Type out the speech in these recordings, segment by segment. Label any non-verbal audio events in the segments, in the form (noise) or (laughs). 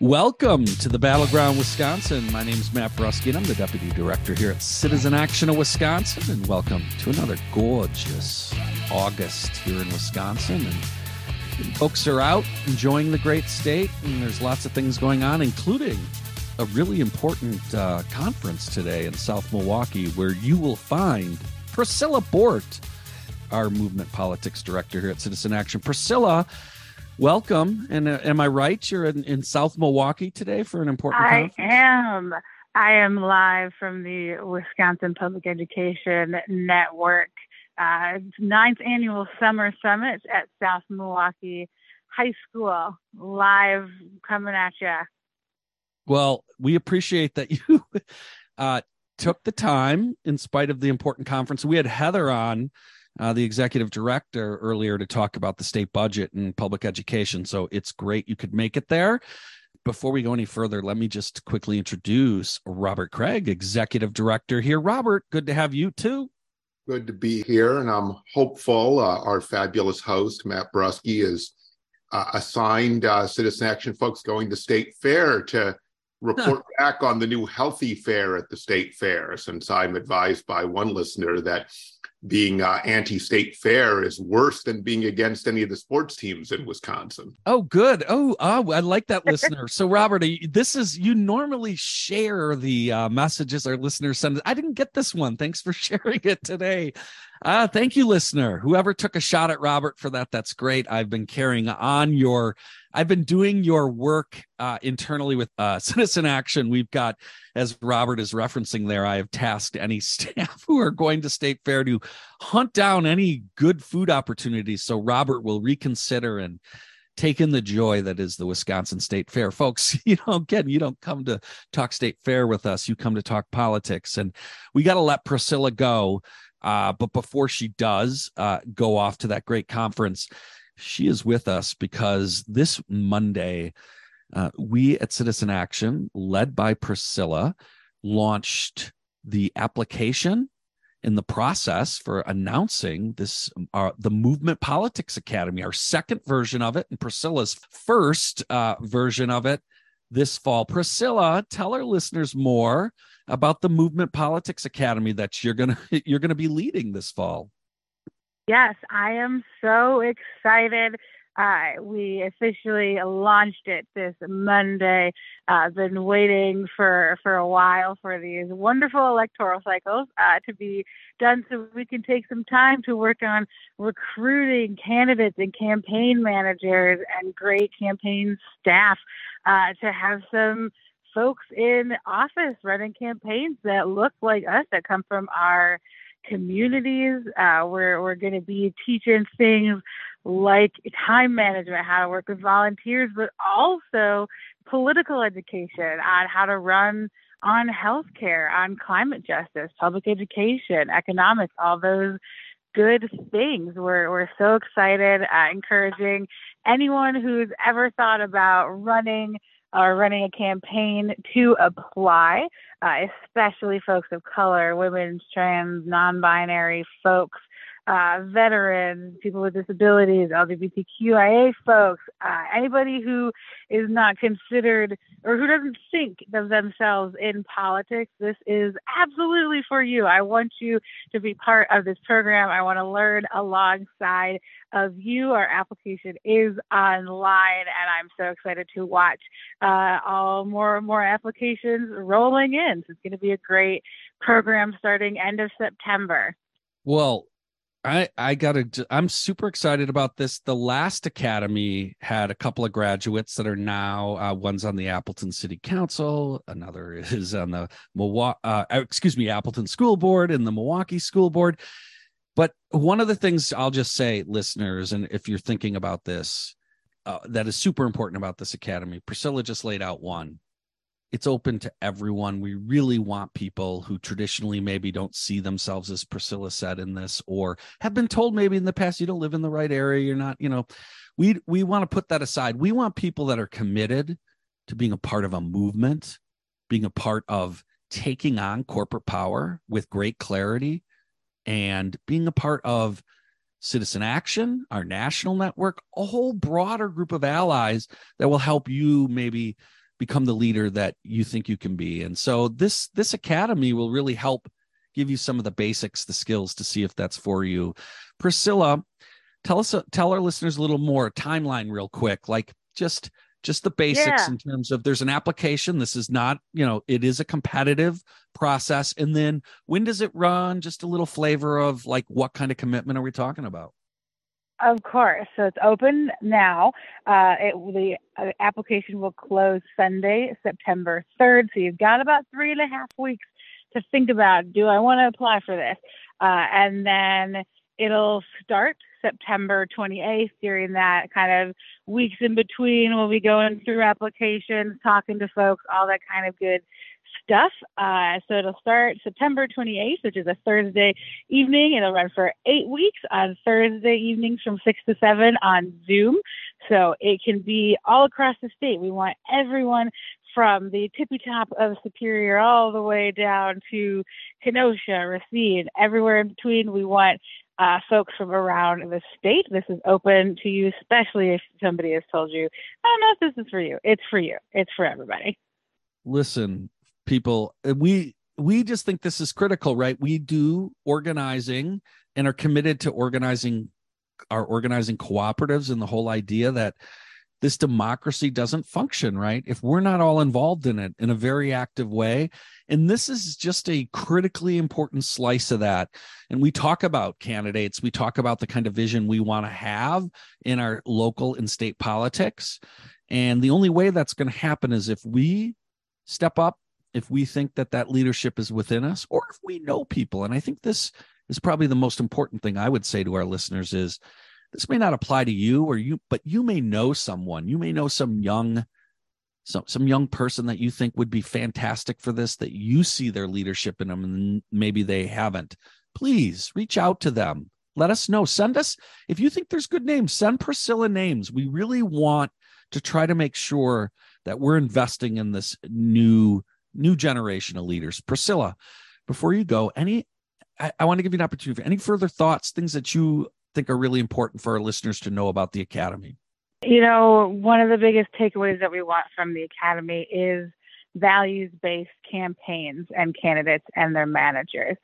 Welcome to the Battleground Wisconsin. My name is Matt Brusky, and I'm the Deputy Director here at Citizen Action of Wisconsin. And welcome to another gorgeous August here in Wisconsin. And folks are out enjoying the great state, and there's lots of things going on, including a really important uh, conference today in South Milwaukee where you will find Priscilla Bort, our movement politics director here at Citizen Action. Priscilla, welcome. And uh, am I right? You're in, in, South Milwaukee today for an important conference. I conference? am. I am live from the Wisconsin Public Education Network uh, ninth annual summer summit at South Milwaukee High School. Live coming at you. Well, we appreciate that you (laughs) uh, took the time in spite of the important conference. We had Heather on uh, the executive director earlier to talk about the state budget and public education. So it's great you could make it there. Before we go any further, let me just quickly introduce Robert Craig, executive director here. Robert, good to have you too. Good to be here, and I'm hopeful. Uh, our fabulous host, Matt Brusky, is uh, assigned uh, Citizen Action folks going to State Fair to (laughs) report back on the new healthy fair at the State Fair, since I'm advised by one listener that being uh, anti-state fair is worse than being against any of the sports teams in Wisconsin. Oh, good. Oh, oh I like that (laughs) listener. So, Robert, this is you normally share the uh, messages our listeners send. I didn't get this one. Thanks for (laughs) sharing it today. Uh, thank you, listener. Whoever took a shot at Robert for that, that's great. I've been carrying on your I've been doing your work uh, internally with uh, (laughs) Citizen Action. We've got, as Robert is referencing there, I have tasked any (laughs) staff who are going to State Fair to hunt down any good food opportunities. So Robert will reconsider and take in the joy that is the Wisconsin State Fair. Folks, (laughs) you know, again, you don't come to talk State Fair with us, you come to talk politics. And we got to let Priscilla go. Uh, but before she does uh, go off to that great conference, she is with us because this Monday, uh, we at Citizen Action, led by Priscilla, launched the application in the process for announcing this uh, the movement politics academy our second version of it and priscilla's first uh, version of it this fall. Priscilla tell our listeners more about the movement politics academy that you're gonna (laughs) you're gonna be leading this fall Yes, I am so excited. Uh, we officially launched it this Monday. I've uh, been waiting for for a while for these wonderful electoral cycles uh, to be done, so we can take some time to work on recruiting candidates and campaign managers and great campaign staff uh, to have some folks in office running campaigns that look like us, that come from our communities. Uh, we're we're going to be teaching things like time management, how to work with volunteers, but also political education on how to run on healthcare, on climate justice, public education, economics, all those good things. We're we're so excited, uh, encouraging anyone who's ever thought about running are running a campaign to apply, uh, especially folks of color, women, trans, non binary folks uh, veterans, people with disabilities, LGBTQIA folks, uh, anybody who is not considered or who doesn't think of themselves in politics, this is absolutely for you. I want you to be part of this program. I want to learn alongside of you. Our application is online, and I'm so excited to watch uh, all more and more applications rolling in. So it's going to be a great program starting end of September. Well, I I gotta I'm super excited about this. The last academy had a couple of graduates that are now uh, one's on the Appleton City Council, another (laughs) is on the Milwaukee uh, excuse me Appleton School Board and the Milwaukee School Board. But one of the things I'll just say, listeners, and if you're thinking about this, uh, that is super important about this academy. Priscilla just laid out one it's open to everyone. We really want people who traditionally maybe don't see themselves as Priscilla said in this, or have been told maybe in the past you don't live in the right area, you're not, you know. We we want to put that aside. We want people that are committed to being a part of a movement, being a part of taking on corporate power with great clarity, and being a part of Citizen Action, our national network, a whole broader group of allies that will help you maybe become the leader that you think you can be. And so this this academy will really help give you some of the basics, the skills to see if that's for you. Priscilla, tell us tell our listeners a little more timeline real quick, like just just the basics yeah. in terms of there's an application this is not you know it is a competitive process and then when does it run just a little flavor of like what kind of commitment are we talking about of course. So it's open now. Uh, it, the uh, application will close Sunday, September 3rd. So you've got about three and a half weeks to think about do I want to apply for this? Uh, and then it'll start September 28th. During that kind of weeks in between, we'll be going through applications, talking to folks, all that kind of good stuff. Uh, so it'll start September 28th, which is a Thursday evening. It'll run for eight weeks on Thursday evenings from 6 to 7 on Zoom. So it can be all across the state. We want everyone from the tippy top of Superior all the way down to Kenosha, Racine, everywhere in between. We want uh, folks from around the state. This is open to you, especially if somebody has told you, I don't know if this is for you. It's for you. It's for everybody. Listen, people we we just think this is critical right? We do organizing and are committed to organizing our organizing cooperatives and the whole idea that this democracy doesn't function right? If we're not all involved in it in a very active way. And this is just a critically important slice of that. And we talk about candidates. We talk about the kind of vision we want to have in our local and state politics. And the only way that's going to happen is if we step up if we think that that leadership is within us or if we know people. And i think this is probably the most important thing i would say to our listeners is this may not apply to you or you but you may know someone. You may know some young some some young person that you think would be fantastic for this that you see their leadership in them and maybe they haven't. Please reach out to them. Let us know. Send us if you think there's good names send priscilla names. We really want to try to make sure that we're investing in this new new generation of leaders. Priscilla, before you go, any I, I want to give you an opportunity for any further thoughts, things that you think are really important for our listeners to know about the academy. You know, one of the biggest takeaways that we want from the academy is values based campaigns and candidates and their managers.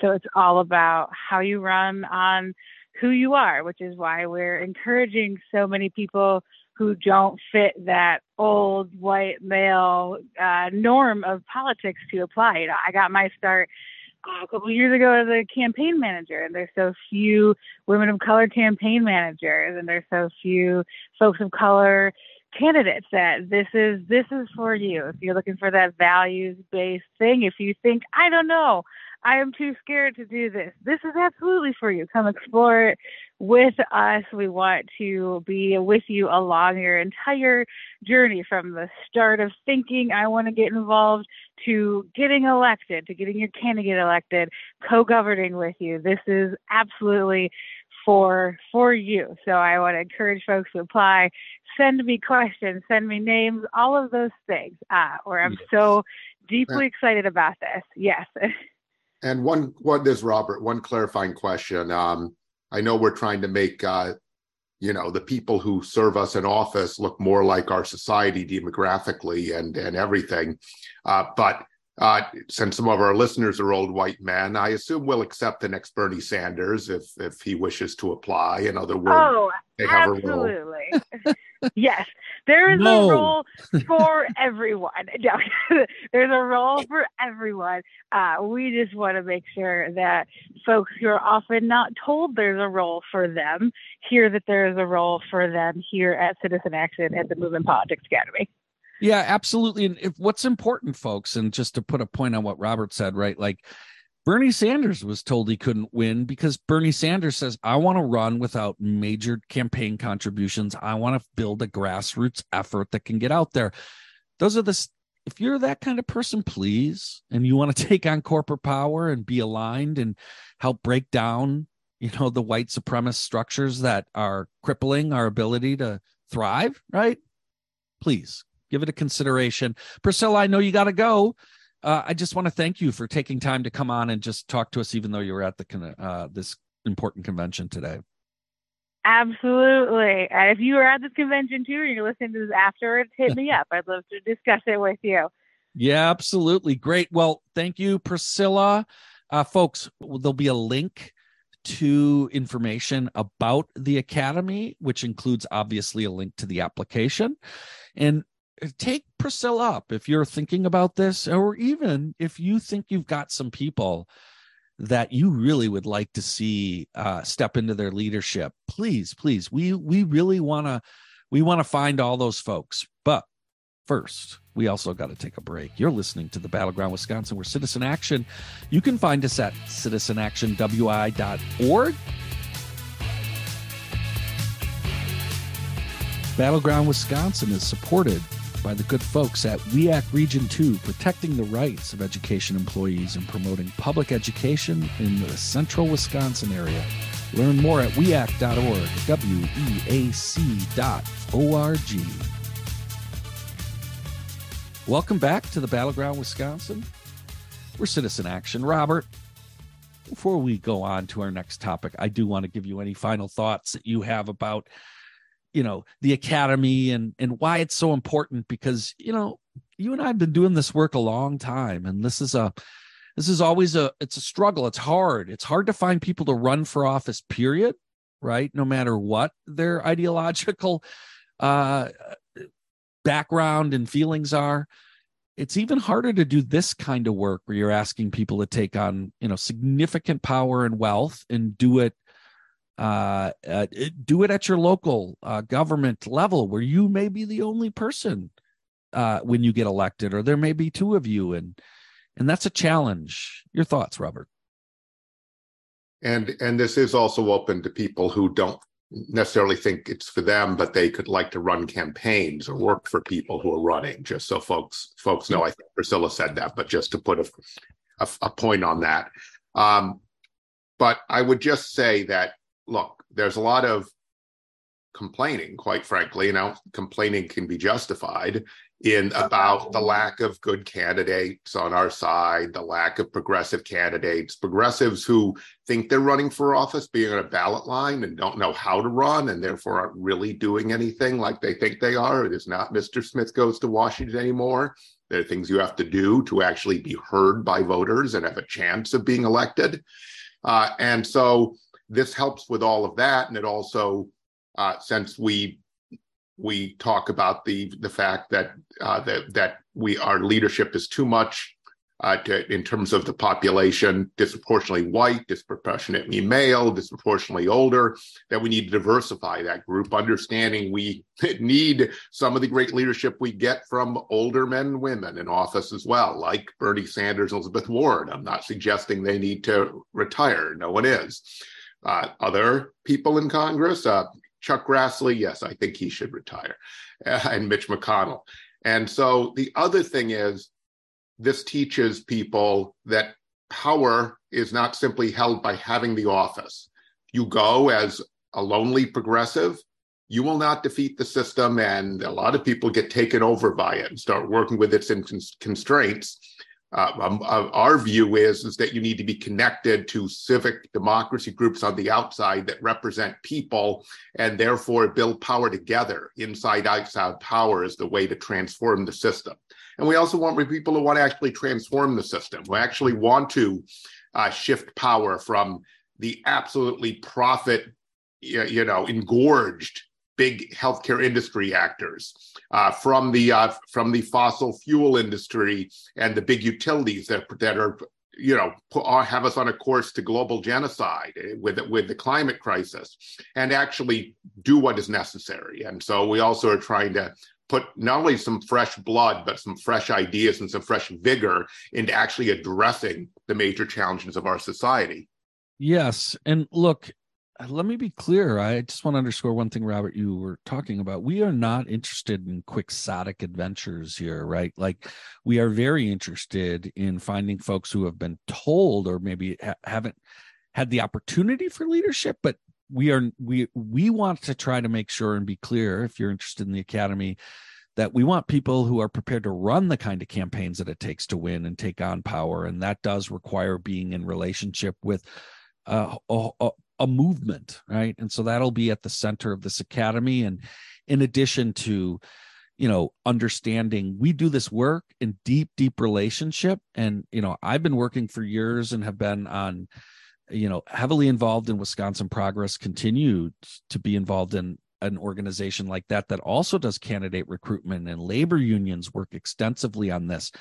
So it's all about how you run on who you are, which is why we're encouraging so many people who don't fit that old white male uh, norm of politics to apply. You know, I got my start uh, a couple years ago as a campaign manager, and there's so few women of color campaign managers, and there's so few folks of color candidates that this is this is for you if you're looking for that values based thing if you think i don't know I am too scared to do this. This is absolutely for you. Come explore it with us. We want to be with you along your entire journey from the start of thinking, I want to get involved, to getting elected, to getting your candidate elected, co governing with you. This is absolutely for for you. So I want to encourage folks to apply. Send me questions, send me names, all of those things. Uh, or I'm yes. so deeply excited about this. Yes. (laughs) And one, what is Robert? One clarifying question. Um, I know we're trying to make, uh, you know, the people who serve us in office look more like our society demographically and and everything. Uh, but uh, since some of our listeners are old white men, I assume we'll accept the next Bernie Sanders if if he wishes to apply. In other words, oh, they have absolutely. (laughs) yes, there is no. a role (laughs) for everyone. (laughs) No, there's a role for everyone. Uh, we just want to make sure that folks who are often not told there's a role for them hear that there is a role for them here at Citizen Action at the Movement Politics Academy. Yeah, absolutely. And if what's important, folks, and just to put a point on what Robert said, right? Like Bernie Sanders was told he couldn't win because Bernie Sanders says, I want to run without major campaign contributions. I want to build a grassroots effort that can get out there. Those are the, if you're that kind of person, please, and you want to (laughs) take on corporate power and be aligned and help break down, you know, the white supremacist structures that are crippling our ability to thrive, right? Please give it a consideration. Priscilla, I know you got to go. Uh, I just want to thank you for taking time to come on and just talk to us, even though you were at the uh, this important convention today. Absolutely. And if you are at this convention too, or you're listening to this afterwards, hit me up. I'd love to discuss it with you. Yeah, absolutely. Great. Well, thank you, Priscilla. Uh, folks, there'll be a link to information about the Academy, which includes obviously a link to the application. And take Priscilla up if you're thinking about this, or even if you think you've got some people that you really would like to see uh, step into their leadership. Please, please, we we really want to we want to find all those folks. But first, we also got to take a break. You're listening to the Battleground Wisconsin, where Citizen Action. You can find us at citizenactionwi.org. Battleground Wisconsin is supported by the good folks at WEAC Region 2, protecting the rights of education employees and promoting public education in the central Wisconsin area. Learn more at weac.org, W-E-A-C dot O-R-G. Welcome back to the Battleground Wisconsin. We're Citizen Action. Robert, before we go on to our next topic, I do want to give you any final thoughts that you have about you know the academy and and why it's so important because you know you and I've been doing this work a long time and this is a this is always a it's a struggle. It's hard. It's hard to find people to run for office period right? No matter what their (laughs) ideological uh background and feelings are. It's even harder to do this kind of work where you're asking people to take on you know significant power and wealth and do it uh, uh, do it at your local uh, government level where you may be the only person uh, when you get elected or there may be two of you and and that's a challenge. Your thoughts robert? And and this is also open to people who don't necessarily think it's for them but they could like to run campaigns or work for people who are running just so folks folks know. I think priscilla said that but just to put a, a, a point on that. Um, but i would just say that look, there's a lot of complaining, quite frankly. You know, complaining can be justified in about the lack of good candidates on our side, the lack of progressive candidates, progressives who think they're running for office, being on a ballot line and don't know how to run and therefore aren't really doing anything like they think they are. It is not Mr. Smith goes to Washington anymore. There are things you have to do to actually be heard by voters and have a chance of being elected. Uh, and so this helps with all of that, and it also, uh, since we we talk about the the fact that uh, that that we our leadership is too much uh, to, in terms of the population, disproportionately white, disproportionately male, disproportionately older, that we need to diversify that group, understanding we (laughs) need some of the great leadership we get from older men and women in office as well, like Bernie Sanders, Elizabeth Warren. I'm not suggesting they need to retire. No one is. Uh, other people in Congress, uh, Chuck Grassley, yes, I think he should retire, uh, and Mitch McConnell. And so the other thing is, this teaches people that power is not simply held by having the office. You go as a lonely progressive, you will not defeat the system, and a lot of people get taken over by it and start working with its constraints. Uh, um, uh, our view is is that you need to be connected to civic democracy groups on the outside that represent people and therefore build power together inside outside power is the way to transform the system. And we also want people who want to actually transform the system who actually want to uh, shift power from the absolutely profit you know engorged big healthcare industry actors, uh, from the uh, from the fossil fuel industry and the big utilities that that are you know uh, have us on a course to global genocide eh, with with the climate crisis, and actually do what is necessary. And so we also are trying to put not only some fresh blood but some fresh ideas and some fresh vigor into actually addressing the major challenges of our society. Yes, and look, let me be clear. I just want to underscore one thing, Robert, you were talking about. We are not interested in quixotic adventures here, right? Like, we are very interested in finding folks who have been told or maybe ha- haven't had the opportunity for leadership, but we are we we want to try to make sure and be clear if you're interested in the academy that we want people who are prepared to run the kind of campaigns that it takes to win and take on power and that does require being in relationship with uh, a, a movement, right? And so that'll be at the center of this academy. And in addition to, you know, understanding we do this work in deep, deep relationship. And, you know, I've been working for years and have been on, you know, heavily involved in Wisconsin Progress, continued to be involved in an organization like that that also does candidate recruitment and labor unions work extensively on this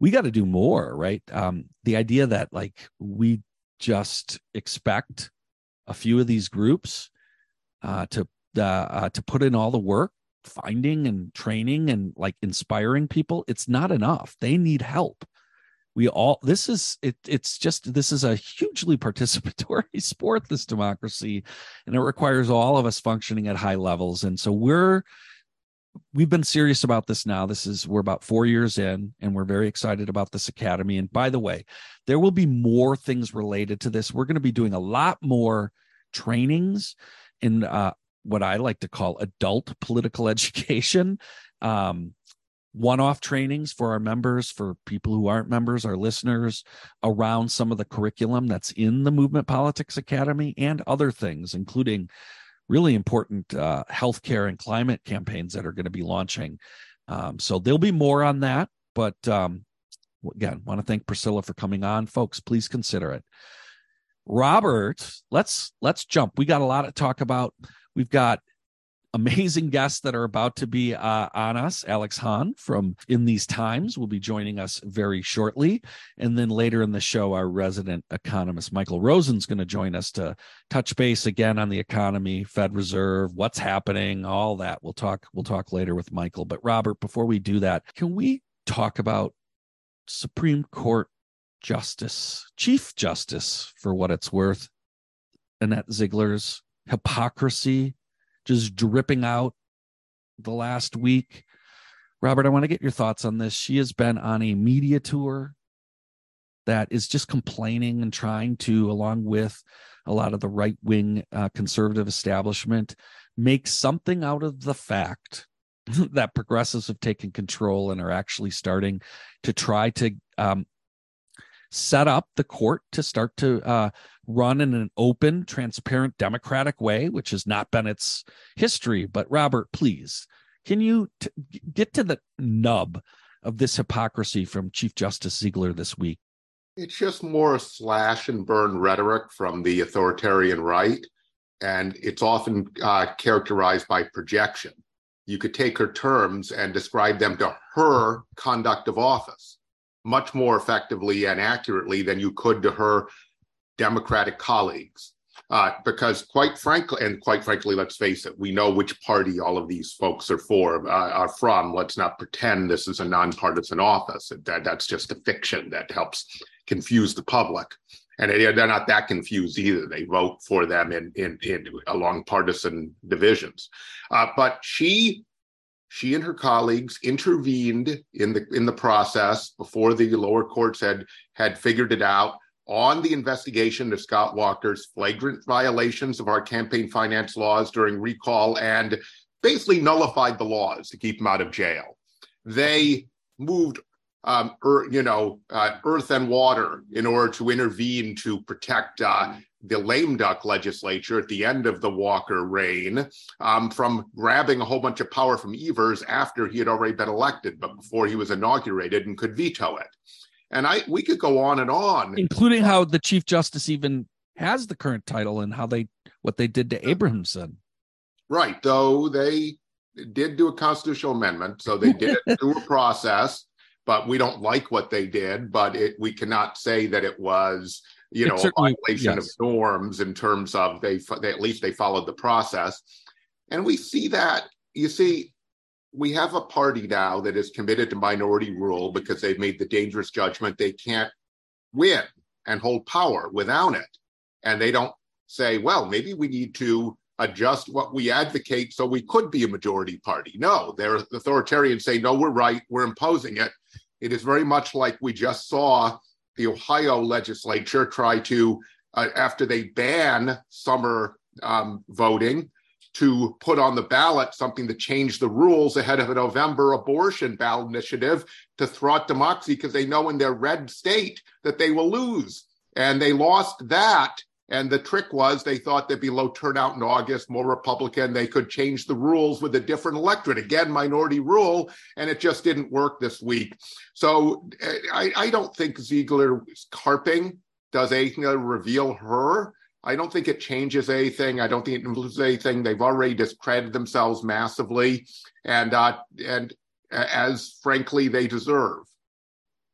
we got to do more right um, the idea that like we just expect a few of these groups uh, to uh, to put in all the work finding and training and like inspiring people it's not enough. They need help. We all this is it it's just this is a hugely (laughs) participatory (laughs) sport this democracy and it requires all of us functioning at high levels. And so we're we've been serious about this now. This is we're about 4 years in and we're very excited about this academy. And by the way there will be more things related to this. We're going to be doing a lot more trainings in uh, what I like to call adult political (laughs) education. Um, one-off trainings for our members for people who aren't members our listeners around some of the curriculum that's in the movement politics academy and other things including really important uh, healthcare and climate campaigns that are going to be launching. Um, so there'll be more on that but um, again want to thank priscilla for coming on. Folks please consider it. Robert let's let's jump. We got a lot to talk about. We've got amazing guests that are about to be uh, on us. Alex Han from In These Times will be joining us very shortly. And then later in the show, our resident economist, Michael Rosen's going to join us to touch base again on the economy, Fed Reserve, what's happening, all that. We'll talk, we'll talk later with Michael. But Robert, before we do that, can we talk about Supreme Court Justice, Chief Justice, for what it's worth, Annette Ziegler's hypocrisy just dripping out the last week. Robert, I want to get your thoughts on this. She has been on a media tour that is just complaining and trying to, along with a lot of the right wing uh, conservative establishment, make something out of the fact (laughs) that progressives have taken control and are actually starting to try to um, set up the court to start to uh, run in an open, transparent, democratic way, which has not been its history. But Robert, please, can you t- get to the nub of this hypocrisy from Chief Justice Ziegler this week? It's just more slash and burn rhetoric from the authoritarian right. And it's often uh, characterized by projection. You could take her terms and describe them to her conduct of office much more effectively and accurately than you could to her Democratic colleagues. Uh, because quite frankly, and quite frankly, let's face it, we know which party all of these folks are for, uh, are from. Let's not pretend this is a nonpartisan office. That, that's just a fiction that helps confuse the public. And they're not that confused either. They vote for them in in, in along partisan divisions. Uh, but she she and her colleagues intervened in the in the process before the lower courts had had figured it out on the investigation of Scott Walker's flagrant violations of our campaign finance laws during recall and basically nullified the laws to keep him out of jail. They moved um, er, you know, uh, earth and water in order to intervene to protect uh, the lame duck legislature at the end of the Walker reign um, from grabbing a whole bunch of power from Evers after he had already been elected, but before he was inaugurated and could veto it. And I we could go on and on, including how the Chief Justice even has the current title and how they what they did to Abrahamson. Right, though they did do a constitutional amendment, so they did it through a process. But we don't like what they did. But it, we cannot say that it was you know, a violation yes. of norms in terms of they, they at least they followed the process. And we see that, you see, we have a party now that is committed to minority rule because they've made the dangerous judgment they can't win and hold power without it. And they don't say, well, maybe we need to adjust what we advocate so we could be a majority party. No, they're authoritarians say, no, we're right, we're imposing it. It is very much like we just saw the Ohio legislature try to, uh, after they ban summer um, voting, to put on the ballot something to change the rules ahead of a November abortion ballot initiative to thwart democracy because they know in their red state that they will lose. And they lost that And the trick was they thought there'd be low turnout in August, more Republican. They could change the rules with a different electorate. Again, minority rule, and it just didn't work this week. So I, I don't think Ziegler's carping does anything to reveal her. I don't think it changes anything. I don't think it influences anything. They've already discredited themselves massively, and uh, and as frankly they deserve.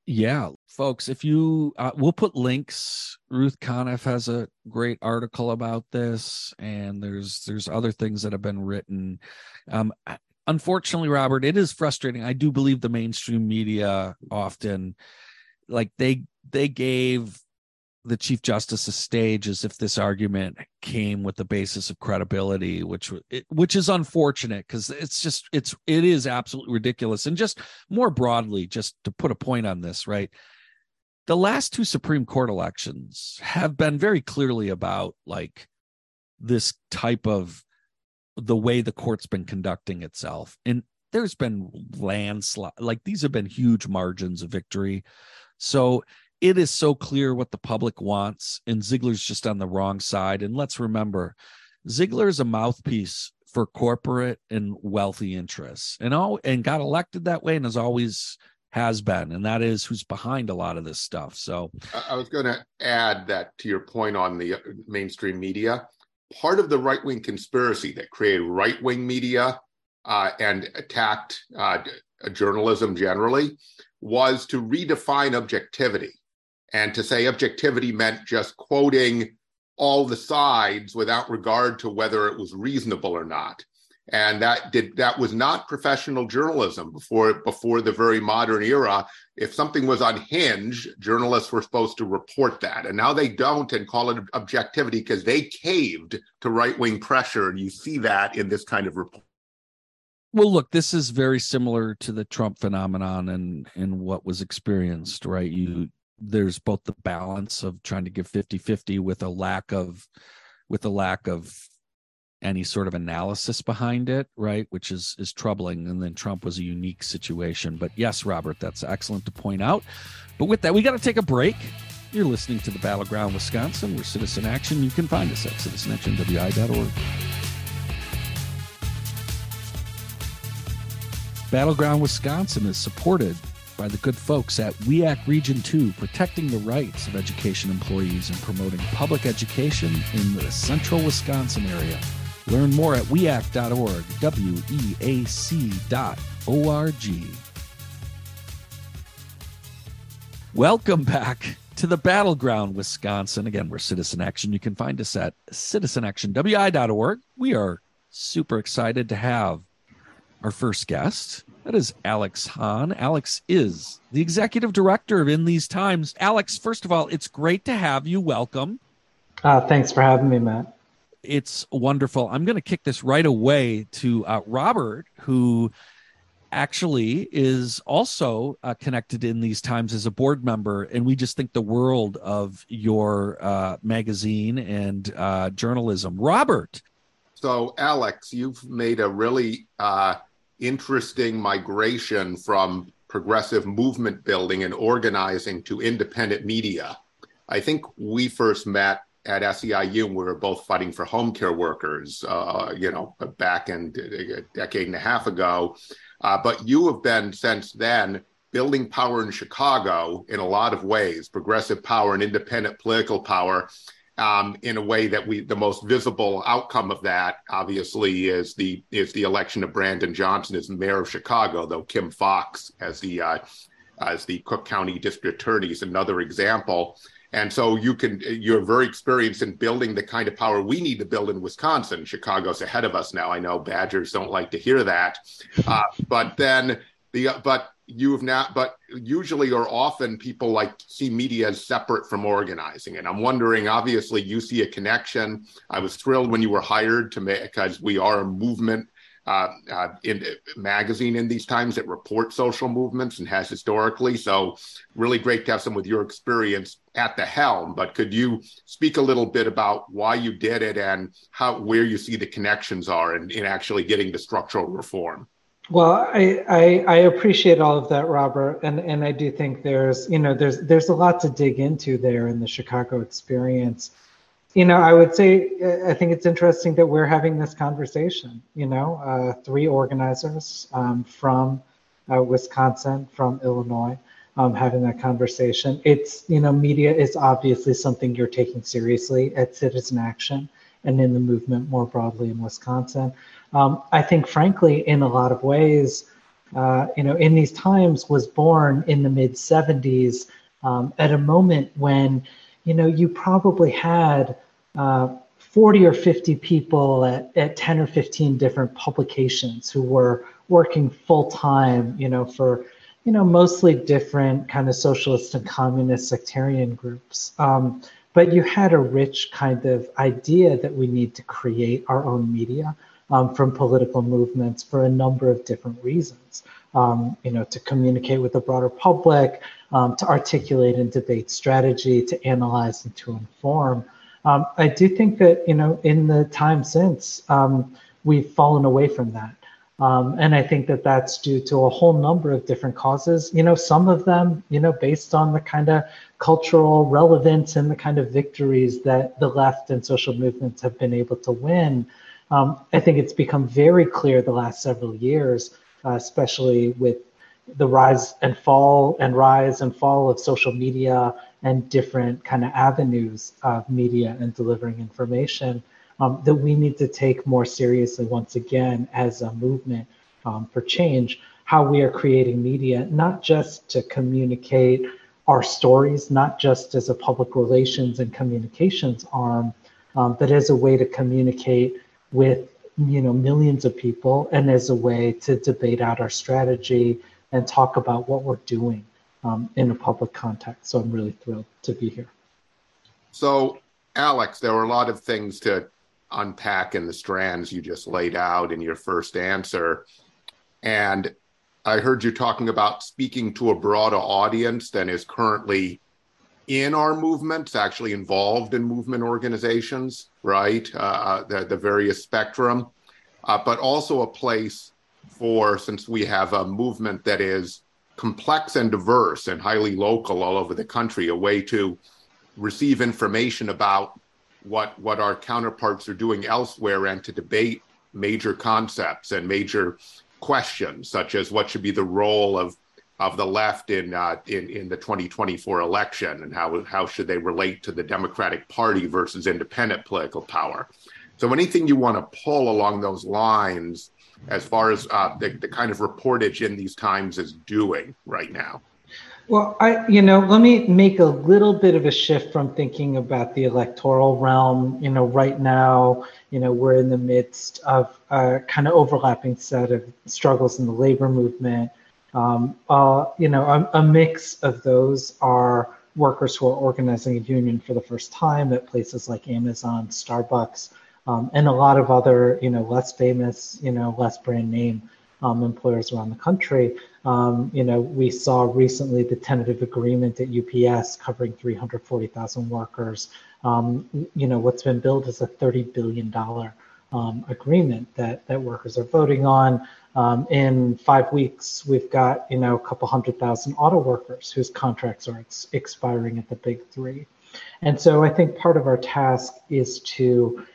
Yeah, folks, if you uh, we'll put links. Ruth Conniff has a great article about this, and there's there's other things that have been written. Um, unfortunately, Robert, it is frustrating. I do believe the mainstream media often, like they they gave the chief justice a stage as if this argument came with the basis of credibility which which is unfortunate because it's just it's it is absolutely ridiculous and just more broadly just to put a point on this right the last two supreme court elections have been very clearly about like this type of the way the court's been conducting itself. And there's been landslide like these have been huge margins of victory. So it is so clear what the public wants, and Ziegler's just on the wrong side. And let's remember, Ziegler is a mouthpiece for corporate and wealthy interests, and all and got elected that way, and as always has been, and that is who's behind a lot of this stuff. So, I was going to add that to your point on the uh, mainstream media. Part of the right wing conspiracy that created right wing media uh, and attacked uh, journalism generally was to redefine objectivity and to say objectivity meant just quoting all the sides without regard to whether it was reasonable or not and that did that was not professional journalism before before the very modern era. If something was unhinged journalists were supposed to report that. And now they don't and call it objectivity because they caved to right-wing pressure. And you see that in this kind of report. Well look this is very similar to the trump phenomenon and and what was experienced right? You there's both the balance of trying to give 50-50 with a lack of with a lack of any sort of analysis behind it right which is is troubling and then trump was a unique situation. But yes robert that's excellent to point out. But with that we got to take a break. You're listening to the battleground wisconsin. We're citizen action. You can find us at citizenactionwi.org battleground wisconsin is supported by the good folks at WEAC Region 2, protecting the rights of education employees and promoting public education in the central Wisconsin area. Learn more at weac.org, W E A C dot O R G. Welcome back to the Battleground, Wisconsin. Again, we're Citizen Action. You can find us at citizenactionwi.org. We are super excited to have our first guest. That is Alex Han. Alex is the executive director of In These Times. Alex, first of all, it's great to have you. Welcome. Uh, thanks for having me, Matt. It's wonderful. I'm going to kick this right away to uh, Robert, who actually is also uh, connected in these times as a board member. And we just think the world of your uh, magazine and uh, journalism. Robert. So, Alex, you've made a really uh, interesting migration from progressive movement building and organizing to independent media. I think we first met at SEIU. We were both fighting for home care workers, uh, you know, back in a decade and a half ago. Uh, but you have been since then building power in Chicago in a lot of ways, progressive power and independent political power um, in a way that we the most visible outcome of that obviously is the is the election of Brandon Johnson as mayor of Chicago, though Kim Foxx as the uh, as the Cook County District Attorney is another example. And so you can you're very experienced in building the kind of power we need to build in Wisconsin. Chicago's ahead of us now. I know Badgers don't like to hear that, (laughs) uh, but then the but you have not but usually or often people like see media as separate from organizing and i'm wondering obviously you see a connection i was thrilled when you were hired to make because we are a movement uh, uh, in magazine in these times that reports social movements and has historically. So, really great to have some with your experience at the helm. But could you speak a little bit about why you did it and how where you see the connections are in, in actually getting the structural reform? Well, I, I, I appreciate all of that, Robert, and and I do think there's you know there's there's a lot to dig into there in the Chicago experience. You know, I would say I think it's interesting that we're having this conversation. You know, uh, three organizers um, from uh, Wisconsin, from Illinois, um, having that conversation. It's you know, media is obviously something you're taking seriously at Citizen Action and in the movement more broadly in Wisconsin. Um, I think, frankly, in a lot of ways, uh, you know, in these times was born in the mid 70s um, at a moment when, you know, you probably had uh, 40 or 50 people at, at 10 or 15 different publications who were working full time, you know, for, you know, mostly different kind of socialist and communist sectarian groups. Um, but you had a rich kind of idea that we need to create our own media um, from political movements for a number of different reasons. Um, you know, to communicate with the broader public, um, to articulate and debate strategy, to analyze and to inform. Um, I do think that you know, in the time since, um, we've fallen away from that. Um, and I think that that's due to a whole number of different causes. You know, some of them, you know, based on the kind of cultural relevance and the kind of victories that the left and social movements have been able to win. Um, I think it's become very clear the last several years, uh, especially with the rise and fall and rise and fall of social media and different kind of avenues of media and delivering information um, that we need to take more seriously once again as a movement um, for change how we are creating media not just to communicate our stories not just as a public relations and communications arm um, but as a way to communicate with you know millions of people and as a way to debate out our strategy and talk about what we're doing um, in a public context so i'm really thrilled to be here so alex there were a lot of things to unpack in the strands you just laid out in your first answer. And I heard you talking about speaking to a broader audience than is currently in our movements, actually involved in movement organizations, right? Uh, uh, the, the various spectrum, uh, but also a place for, since we have a movement that is complex and diverse and highly local all over the country, a way to receive information about what what our counterparts are doing elsewhere and to debate major concepts and major questions such as what should be the role of of the left in uh, in in the 2024 election and how how should they relate to the Democratic Party versus independent political power. So anything you want to pull along those lines as far as uh, the, the kind of reportage in these times is doing right now. Well, I, you know, let me make a little bit of a shift from thinking about the electoral realm. You know, right now, you know, we're in the midst of a kind of overlapping set of struggles in the labor movement. Um, uh, you know, a, a mix of those are workers who are organizing a union for the first time at places like Amazon, Starbucks, um, and a lot of other, you know, less famous, you know, less brand name um, employers around the country. Um, you know, we saw recently the tentative agreement at UPS covering 340,000 workers. Um, you know, what's been billed is a $30 billion um, agreement that, that workers are voting on. Um, in five weeks, we've got, you know, a couple hundred thousand auto workers whose contracts are ex- expiring at the big three. And so I think part of our task is to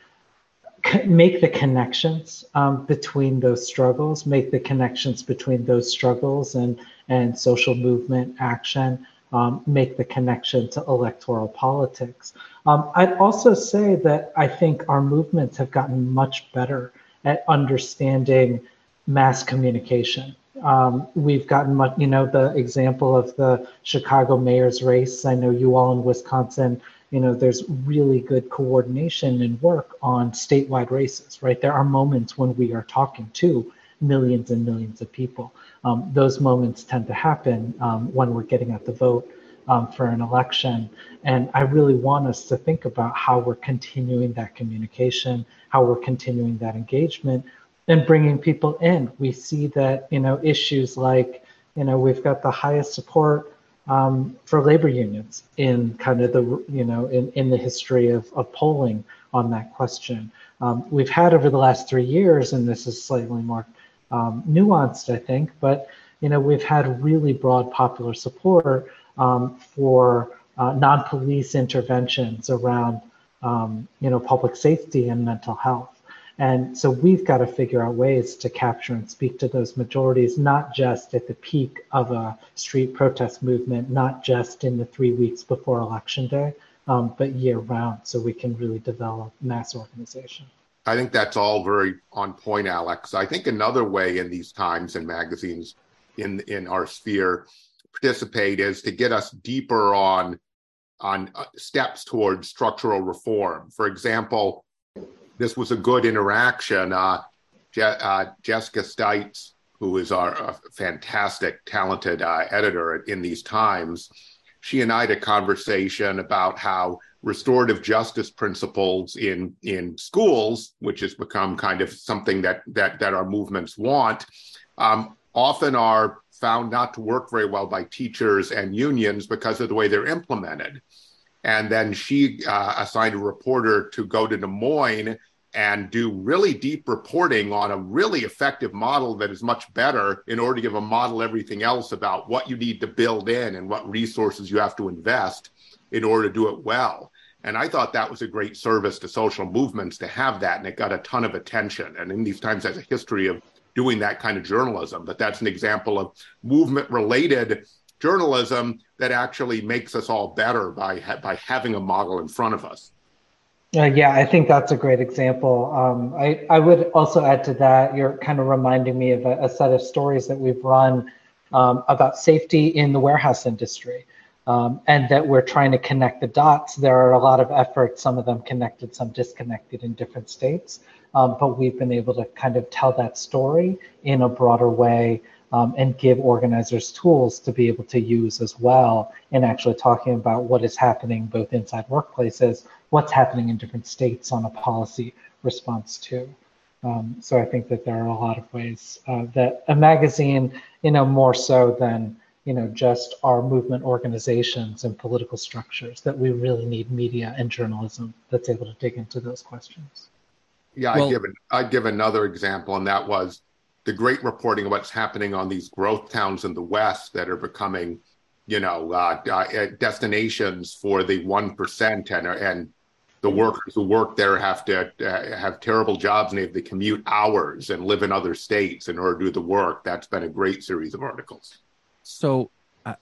make the connections um, between those struggles, make the connections between those struggles and, and social movement action, um, make the connection to electoral politics. Um, I'd also say that I think our movements have gotten much better at understanding mass communication. Um, we've gotten much, you know, the example of the Chicago mayor's race. I know you all in Wisconsin you know, there's really good coordination and work on statewide races, right? There are moments when we are talking to millions and millions of people. Um, those moments tend to happen um, when we're getting at the vote um, for an election. And I really want us to think about how we're continuing that communication, how we're continuing that engagement, and bringing people in. We see that, you know, issues like, you know, we've got the highest support um, for labor unions in kind of the you know in, in the history of, of polling on that question. Um, we've had over the last three years, and this is slightly more um, nuanced, I think, but you know we've had really broad popular support um, for uh, non-police interventions around um, you know, public safety and mental health. And so we've got to figure out ways to capture and speak to those majorities, not just at the peak of a street protest movement, not just in the three weeks before election day, um, but year round, so we can really develop mass organization. I think that's all very on point, Alex. I think another way in these times and magazines in in our sphere participate is to get us deeper on on uh, steps towards structural reform. For example, this was a good interaction. Uh, Je- uh, Jessica Stites, who is our fantastic, talented uh, editor in these times, she and I had a conversation about how restorative justice principles in in schools, which has become kind of something that that that our movements want, um, often are found not to work very well by teachers and unions because of the way they're implemented. And then she uh, assigned a reporter to go to Des Moines and do really deep reporting on a really effective model that is much better in order to give a model everything else about what you need to build in and what resources you have to invest in order to do it well. And I thought that was a great service to social movements to have that. And it got a ton of attention. And in these times, has a history of doing that kind of journalism. But that's an example of movement related journalism that actually makes us all better by, by having a model in front of us. Uh, yeah, I think that's a great example. Um, I, I would also add to that, you're kind of reminding me of a, a set of stories that we've run um, about safety in the warehouse industry. Um, and that we're trying to connect the dots. There are a lot of efforts, some of them connected, some disconnected in different states. Um, but we've been able to kind of tell that story in a broader way um, and give organizers tools to be able to use as well in actually talking about what is happening both inside workplaces, what's happening in different states on a policy response to. Um, so I think that there are a lot of ways uh, that a magazine, you know, more so than you know just our movement organizations and political structures, that we really need media and journalism that's able to dig into those questions. Yeah, well, I'd give an, I'd give another example, and that was the great reporting of what's happening on these growth towns in the West that are becoming, you know, uh, uh, destinations for the one percent, and and the workers who work there have to uh, have terrible jobs and they have to commute hours and live in other states in order to do the work. That's been a great series of articles. So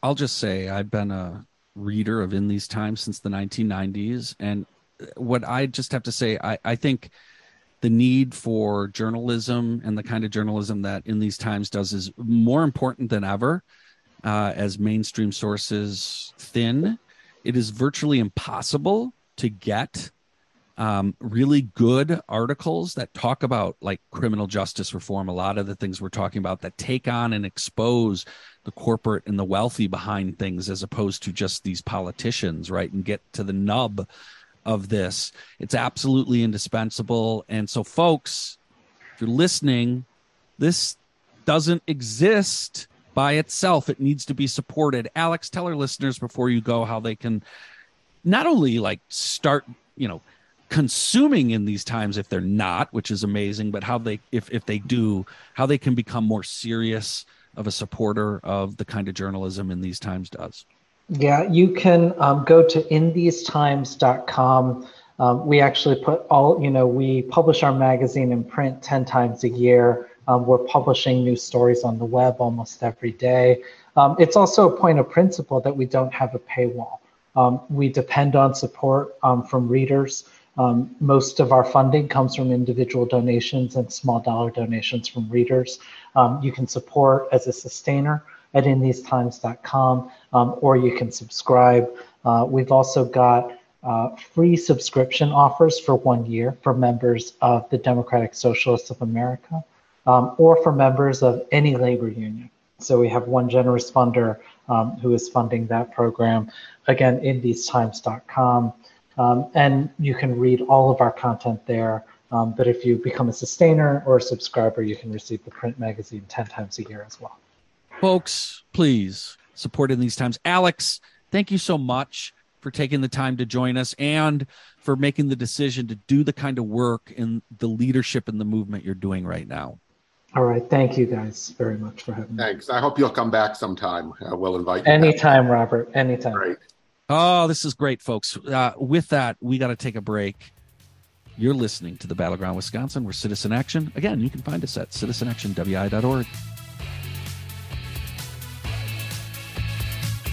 I'll just say I've been a reader of In These Times since the 1990s, and what I just have to say, I, I think the need for journalism and the kind of journalism that in these times does is more important than ever uh, as mainstream sources thin it is virtually impossible to get um, really good articles that talk about like criminal justice reform a lot of the things we're talking about that take on and expose the corporate and the wealthy behind things as opposed to just these politicians right and get to the nub of this. It's absolutely indispensable. And so, folks, if you're listening, this doesn't exist by itself. It needs to be supported. Alex, tell our listeners before you go how they can not only like start, you know, consuming in these times if they're not, which is amazing, but how they if if they do, how they can become more serious of a supporter of the kind of journalism in these times does. Yeah, you can um, go to inthesetimes.com. Um, we actually put all, you know, we publish our magazine in print 10 times a year. Um, we're publishing new stories on the web almost every day. Um, it's also a point of principle that we don't have a paywall. Um, we depend on support um, from readers. most of our funding comes from individual donations and small dollar donations from readers. you can support as a sustainer at inthesetimes.com, um, or you can subscribe. Uh, we've also got uh, free subscription offers for one year for members of the Democratic Socialists of America um, or for members of any labor union. So we have one generous funder um, who is funding that program. Again, inthesetimes.com. Um, and you can read all of our content there. Um, but if you become a sustainer or a subscriber, you can receive the print magazine 10 times a year as well folks please support in these times alex thank you so much for taking the time to join us and for making the decision to do the kind of work in the leadership and the movement you're doing right now all right thank you guys very much for having me thanks i hope you'll come back sometime uh, we'll invite you anytime back. robert anytime Great. Oh, this is great, folks. Uh, with that, we got to take a break. You're listening to the Battleground Wisconsin. We're Citizen Action. Again, you can find us at citizenactionwi.org.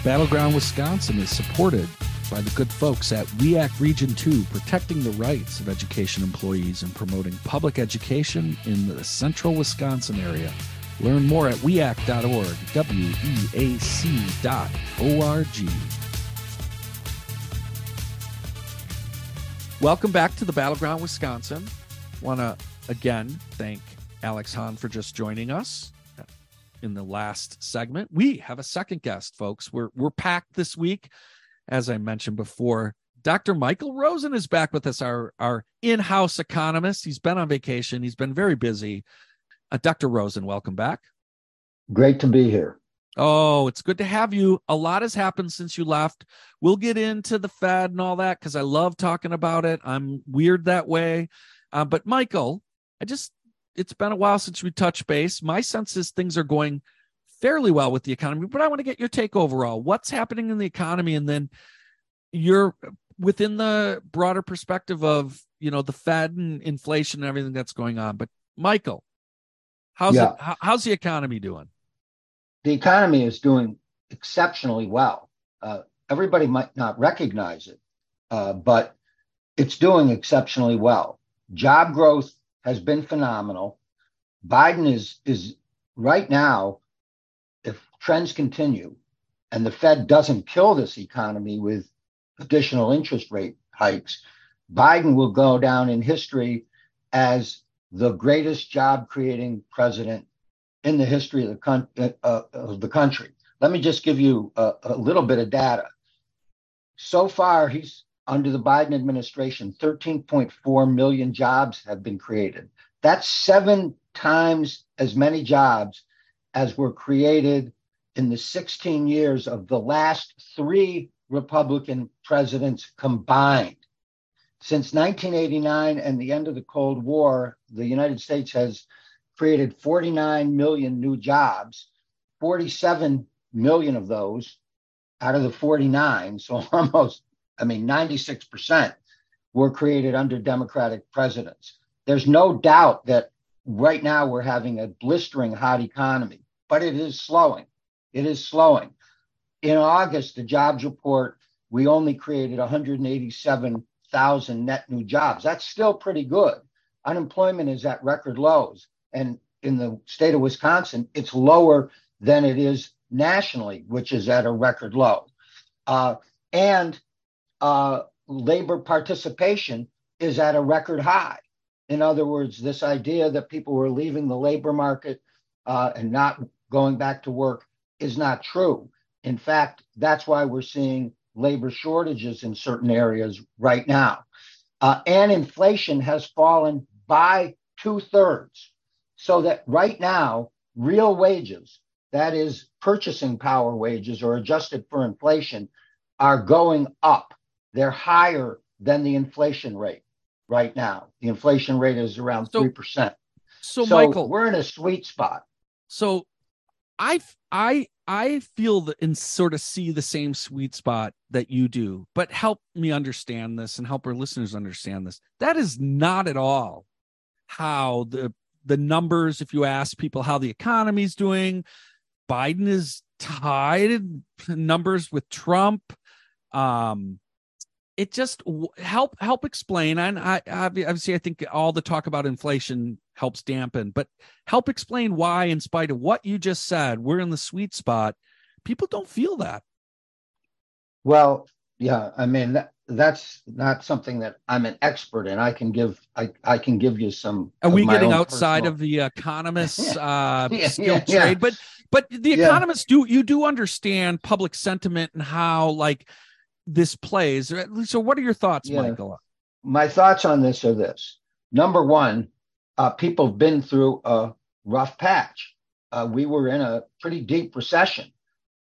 Battleground Wisconsin is supported by the good folks at WEAC Region 2, protecting the rights of education employees and promoting public education in the central Wisconsin area. Learn more at weac.org, W E A C dot O R G. Welcome back to the Battleground Wisconsin. Want to again thank Alex Han for just joining us in the last segment. We have a second guest, folks. We're we're packed this week as I mentioned before, Dr. Michael Rosen is back with us, our, our in house economist. He's been on vacation, he's been very busy. Uh, Dr. Rosen, welcome back. Great to be here. Oh, it's good to have you. A lot has happened since you left. We'll get into the Fed and all that because I love talking about it. I'm weird that way. Uh, but Michael, I just, it's been a while since we touched base. My sense is things are going fairly well with the economy, but I want to get your take overall. What's happening in the economy, and then you're within the broader perspective of you know the Fed and inflation and everything that's going on. But Michael, how's yeah. it, how's the economy doing? The economy is doing exceptionally well. Uh, everybody might not recognize it, uh, but it's doing exceptionally well. Job growth has been phenomenal. Biden is is right now trends continue and the Fed doesn't kill this economy with additional interest rate hikes, Biden will go down in history as the greatest job creating president in the history of the, con- uh, of the country. Let me just give you a, a little bit of data. So far, he's under the Biden administration, 13.4 million jobs have been created. That's seven times as many jobs as were created in the 16 years of the last three Republican presidents combined. Since 1989 and the end of the Cold War, the United States has created 49 million new jobs, 47 million of those out of the 49, so (laughs) almost, I mean, 96% were created under Democratic presidents. There's no doubt that right now we're having a blistering hot economy but it is slowing. It is slowing. In August, the jobs report, we only created 187,000 net new jobs. That's still pretty good. Unemployment is at record lows. And in the state of Wisconsin, it's lower than it is nationally, which is at a record low. Uh, and uh, labor participation is at a record high. In other words, this idea that people were leaving the labor market uh, and not going back to work is not true. In fact, that's why we're seeing labor shortages in certain areas right now. Uh, and inflation has fallen by two thirds. So that right now, real wages, that is purchasing power wages or adjusted for inflation, are going up. They're higher than the inflation rate right now. The inflation rate is around so, 3%. So, so Michael, we're in a sweet spot. So I I I feel and sort of see the same sweet spot that you do, but help me understand this and help our listeners understand this. That is not at all how the the numbers. If you ask people how the economy's doing, Biden is tied numbers with Trump. Um, it just help help explain and I, obviously i think all the talk about inflation helps dampen. But help explain why in spite of what you just said we're in the sweet spot. People don't feel that. Well yeah i mean that, that's not something that i'm an expert in. I can give i, I can give you some are we getting outside personal... of the economists (laughs) uh yeah, skill yeah, trade? But but the economists do you do understand public sentiment and how like this plays. So, what are your thoughts, yeah. Michael? My thoughts on this are this: number one, uh, people have been through a rough patch. Uh, we were in a pretty deep recession,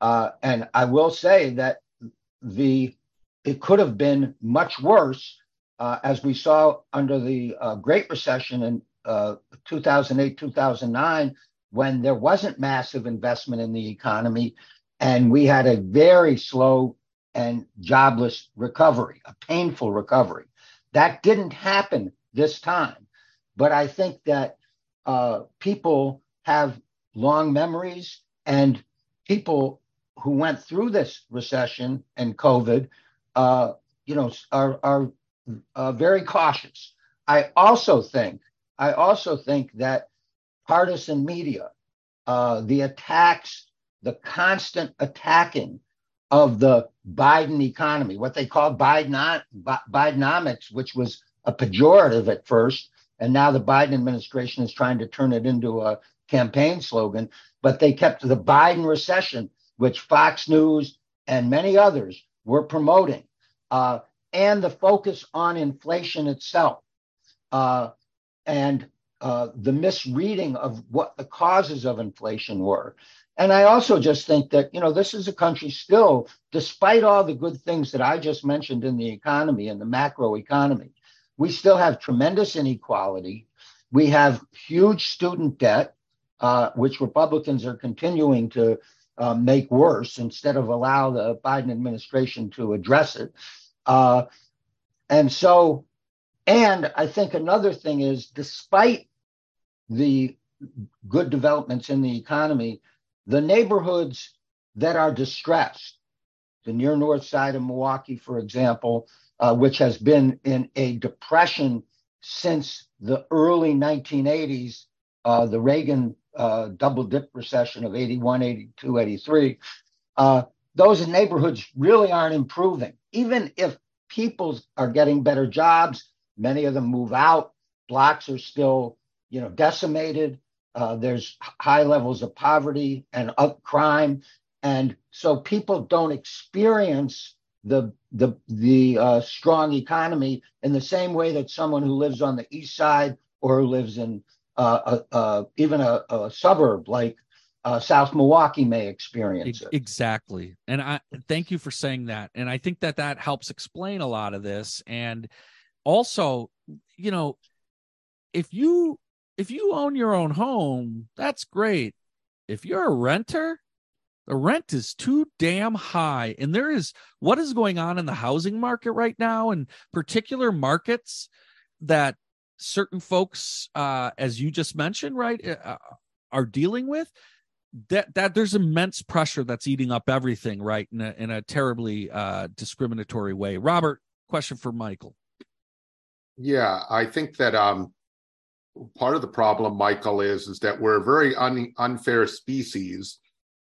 uh, and I will say that the it could have been much worse, uh, as we saw under the uh, Great Recession in uh, 2008, 2009, when there wasn't massive investment in the economy, and we had a very slow and jobless recovery, a painful recovery. That didn't happen this time. But I think that uh, people have long memories and people who went through this recession and COVID, uh, you know, are, are uh, very cautious. I also think, I also think that partisan media, uh, the attacks, the constant attacking of the Biden economy, what they called Biden, Bidenomics, which was a pejorative at first, and now the Biden administration is trying to turn it into a campaign slogan. But they kept the Biden recession, which Fox News and many others were promoting, uh, and the focus on inflation itself, uh, and uh, the misreading of what the causes of inflation were. And I also just think that, you know, this is a country still, despite all the good things that I just mentioned in the economy and the macro economy, we still have tremendous inequality. We have huge student debt, uh, which Republicans are continuing to uh, make worse instead of allow the Biden administration to address it. Uh, and so, and I think another thing is, despite the good developments in the economy, the neighborhoods that are distressed, the near north side of Milwaukee, for example, uh, which has been in a depression since the early 1980s, uh, the Reagan uh, double dip recession of 81, 82, 83, uh, those neighborhoods really aren't improving. Even if people are getting better jobs, many of them move out, blocks are still you know, decimated. Uh, there's high levels of poverty and crime, and so people don't experience the the the uh, strong economy in the same way that someone who lives on the east side or who lives in uh, even a, a, suburb like uh, South Milwaukee may experience it. Exactly. And I thank you for saying that. And I think that that helps explain a lot of this. And also, you know, if you if you own your own home, that's great. If you're a renter, the rent is too damn high. And there is what is going on in the housing market right now, in particular markets that certain folks, uh, as you just mentioned, right, uh, uh are dealing with. That that there's immense pressure that's eating up everything, right, in a in a terribly uh, discriminatory way. Robert, question for Michael. Yeah, I think that um, part of the problem, Michael, is is that we're a very un, unfair species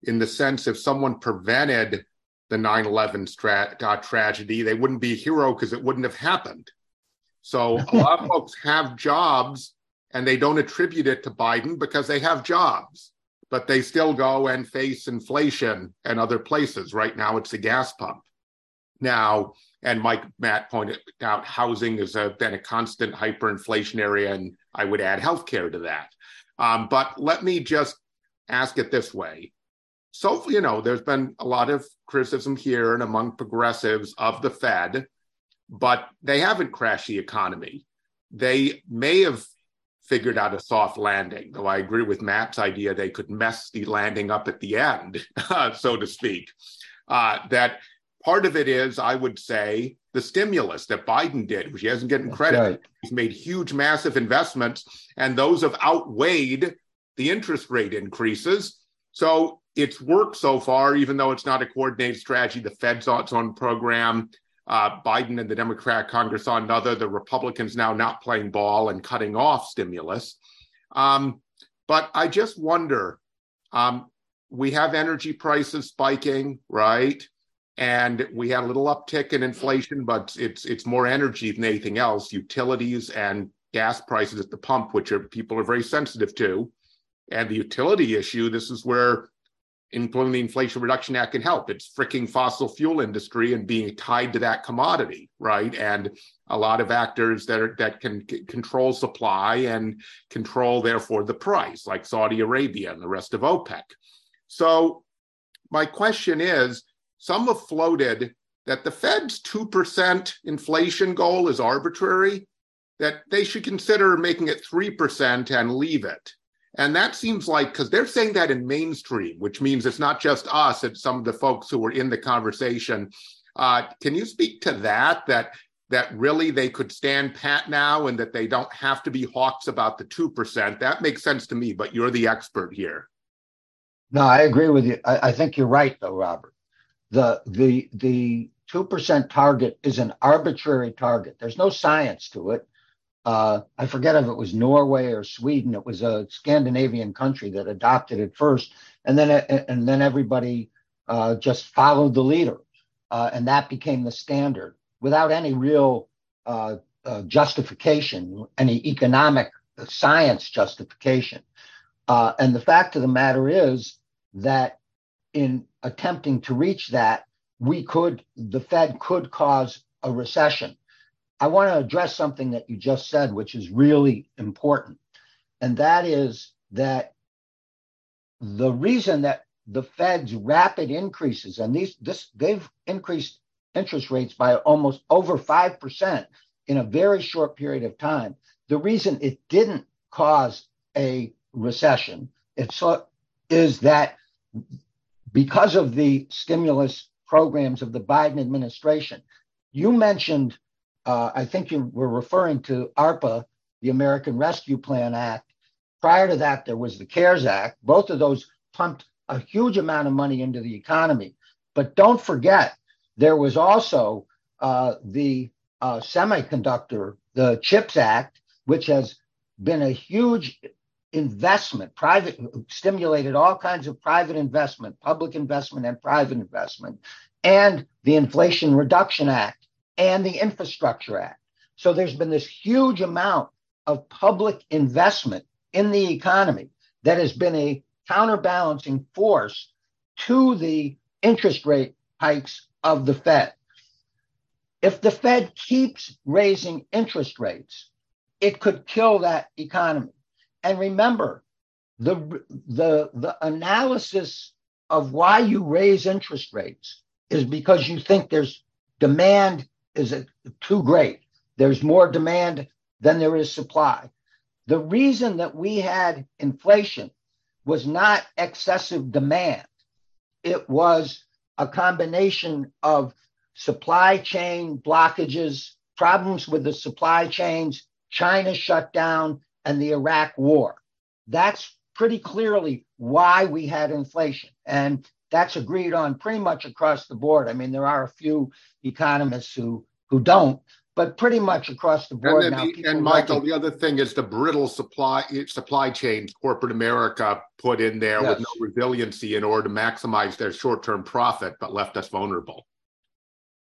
in the sense if someone prevented the 9/11 tra- uh, tragedy, they wouldn't be a hero because it wouldn't have happened. So a (laughs) lot of folks have jobs and they don't attribute it to Biden because they have jobs, but they still go and face inflation and other places. Right now, it's the gas pump. Now, and Mike Matt pointed out housing has been a constant hyperinflationary, and I would add healthcare to that. Um, but let me just ask it this way. So, you know, there's been a lot of criticism here and among progressives of the Fed, but they haven't crashed the economy. They may have figured out a soft landing, though I agree with Matt's idea they could mess the landing up at the end, (laughs) so to speak. Uh, that Part of it is, I would say, the stimulus that Biden did, which he hasn't gotten credit. Right. He's made huge, massive investments, and those have outweighed the interest rate increases. So it's worked so far, even though it's not a coordinated strategy. The Fed's on its own program. Uh, Biden and the Democrat Congress on another. The Republicans now not playing ball and cutting off stimulus. Um, but I just wonder um, we have energy prices spiking, right? and we had a little uptick in inflation, but it's it's more energy than anything else. Utilities and gas prices at the pump, which are people are very sensitive to, and the utility issue. This is where implementing the Inflation Reduction Act can help. It's fricking fossil fuel industry and being tied to that commodity, right? And a lot of actors that are that can c- control supply and control therefore the price, like Saudi Arabia and the rest of OPEC. So my question is some have floated that the Fed's 2% inflation goal is arbitrary, that they should consider making it 3% and leave it. And that seems like, because they're saying that in mainstream, which means it's not just us, it's some of the folks who were in the conversation. Uh, can you speak to that? That that really they could stand pat now and that they don't have to be hawks about the 2%. That makes sense to me, but you're the expert here. No, I agree with you. I, I think you're right, though, Robert. The the the two percent target is an arbitrary target. There's no science to it. Uh, I forget if it was Norway or Sweden. It was a Scandinavian country that adopted it first, and then and then everybody uh, just followed the leader, uh, and that became the standard without any real uh, uh, justification, any economic science justification. Uh, and the fact of the matter is that in attempting to reach that, we could, the Fed could cause a recession. I want to address something that you just said, which is really important. And that is that the reason that the Fed's rapid increases, and these this they've increased interest rates by almost over 5% in a very short period of time. The reason it didn't cause a recession it's, is that because of the stimulus programs of the Biden administration, you mentioned, uh, I think you were referring to ARPA, the American Rescue Plan Act. Prior to that, there was the CARES Act. Both of those pumped a huge amount of money into the economy. But don't forget, there was also uh, the uh, semiconductor, the CHIPS Act, which has been a huge investment, private, stimulated all kinds of private investment, public investment, and private investment, and the Inflation Reduction Act and the Infrastructure Act. So there's been this huge amount of public investment in the economy that has been a counterbalancing force to the interest rate hikes of the Fed. If the Fed keeps raising interest rates, it could kill that economy. And remember, the, the, the analysis of why you raise interest rates is because you think there's demand is too great. There's more demand than there is supply. The reason that we had inflation was not excessive demand. It was a combination of supply chain blockages, problems with the supply chains, China shut down, and the Iraq war. That's pretty clearly why we had inflation. And that's agreed on pretty much across the board. I mean, there are a few economists who who don't, but pretty much across the board and now. The, and Michael, the other thing is the brittle supply supply chains corporate America put in there yes. with no resiliency in order to maximize their short term profit, but left us vulnerable.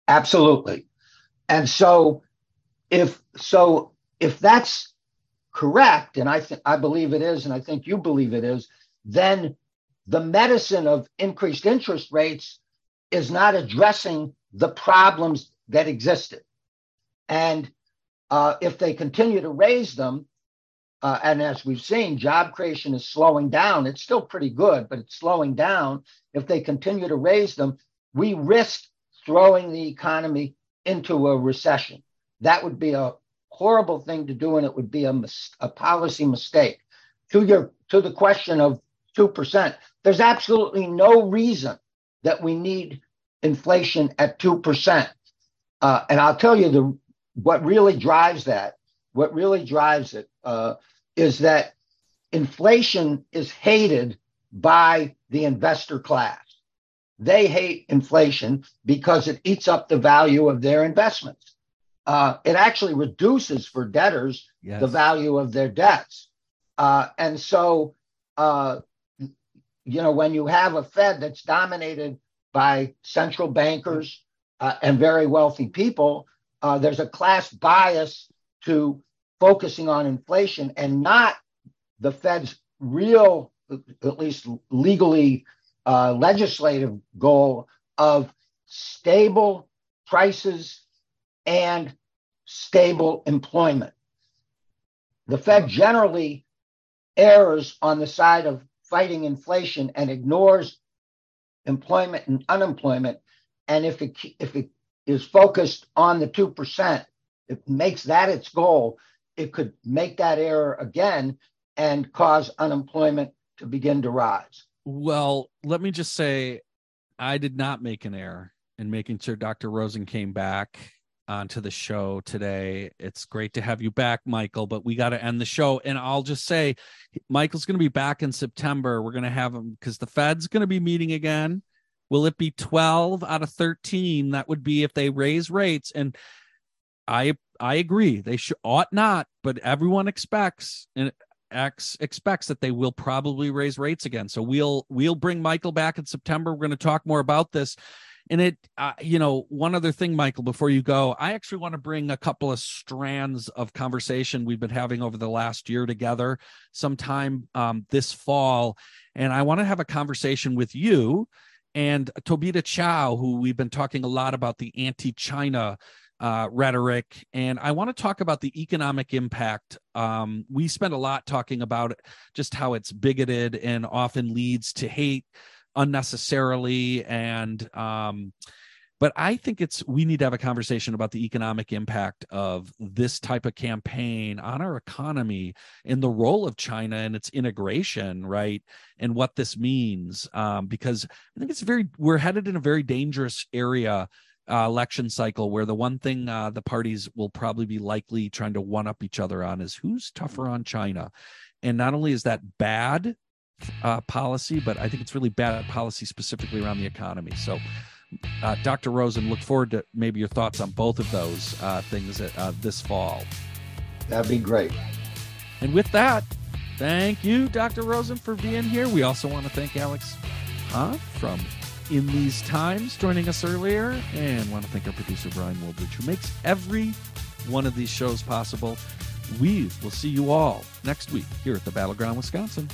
Absolutely, and so if so, if that's correct, and I think I believe it is, and I think you believe it is, then the medicine of increased interest rates is not addressing the problems that existed. And uh, if they continue to raise them, uh, and as we've seen, job creation is slowing down. It's still pretty good, but it's slowing down. If they continue to raise them, we risk throwing the economy into a recession. That would be a horrible thing to do, and it would be a, mis- a policy mistake. To your to the question of two percent, there's absolutely no reason that we need inflation at two percent. Uh, and I'll tell you the what really drives that. What really drives it uh, is that inflation is hated by the investor class. They hate inflation because it eats up the value of their investments. Uh, it actually reduces for debtors yes. the value of their debts. Uh, and so, uh, you know, when you have a Fed that's dominated by central bankers uh, and very wealthy people, uh, there's a class bias to focusing on inflation and not the Fed's real, at least legally uh, legislative goal of stable prices and stable employment. The Fed generally errs on the side of fighting inflation and ignores employment and unemployment. And if it, if it is focused on the 2%, it makes that its goal, it could make that error again and cause unemployment to begin to rise. Well, let me just say, I did not make an error in making sure Dr. Rosen came back Uh, onto the show today. It's great to have you back, Michael, but we got to end the show. And I'll just say, Michael's going to be back in September. We're going to have him because the Fed's going to be meeting again. Will it be 12 out of 13? That would be if they raise rates. And I I agree. They should ought not, but everyone expects and X expects that they will probably raise rates again. So we'll we'll bring Michael back in September. We're going to talk more about this. And it, uh, you know, one other thing, Michael, before you go, I actually want to bring a couple of strands of conversation we've been having over the last year together, sometime um, this fall, and I want to have a conversation with you and Tobita Chow, who we've been talking a lot about the anti-China uh, rhetoric. And I want to talk about the economic impact. Um, we spend a lot talking about just how it's bigoted and often leads to hate unnecessarily. And, um, but I think it's we need to have a conversation about the economic impact of this type of campaign on our economy and the role of China and its integration, right? And what this means. Um, because I think it's very we're headed in a very dangerous area uh, election cycle where the one thing uh, the parties will probably be likely trying to one up each other on is who's tougher on China. And not only is that bad uh, policy, but I think it's really bad policy specifically around the economy. So, uh, Dr. Rosen, look forward to maybe your thoughts on both of those uh, things uh, this fall. That'd be great. And with that, thank you, Dr. Rosen, for being here. We also want to thank Alex Han, from in these times joining us earlier. And want to thank our producer, Brian Woolbridge, who makes every one of these shows possible. We will see you all next week here at the Battleground, Wisconsin.